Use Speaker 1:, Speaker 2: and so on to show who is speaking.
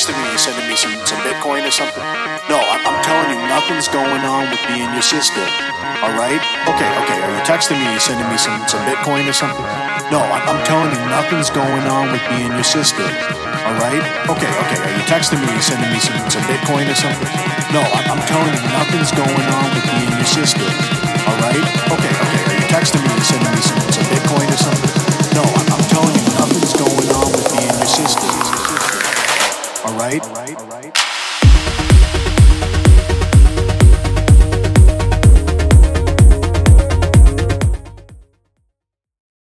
Speaker 1: texting me? You sending me some, some Bitcoin or something? No, I'm, I'm telling you, nothing's going on with me and your sister. All right? Okay, okay. Are you texting me? You sending me some, some Bitcoin or something? No, I'm, I'm telling you, nothing's going on with me and your sister. All right? Okay, okay. Are you texting me? You sending me some, some Bitcoin or something? No, I'm, I'm telling you, nothing's going on with me and your sister. All right? Okay, right? All right?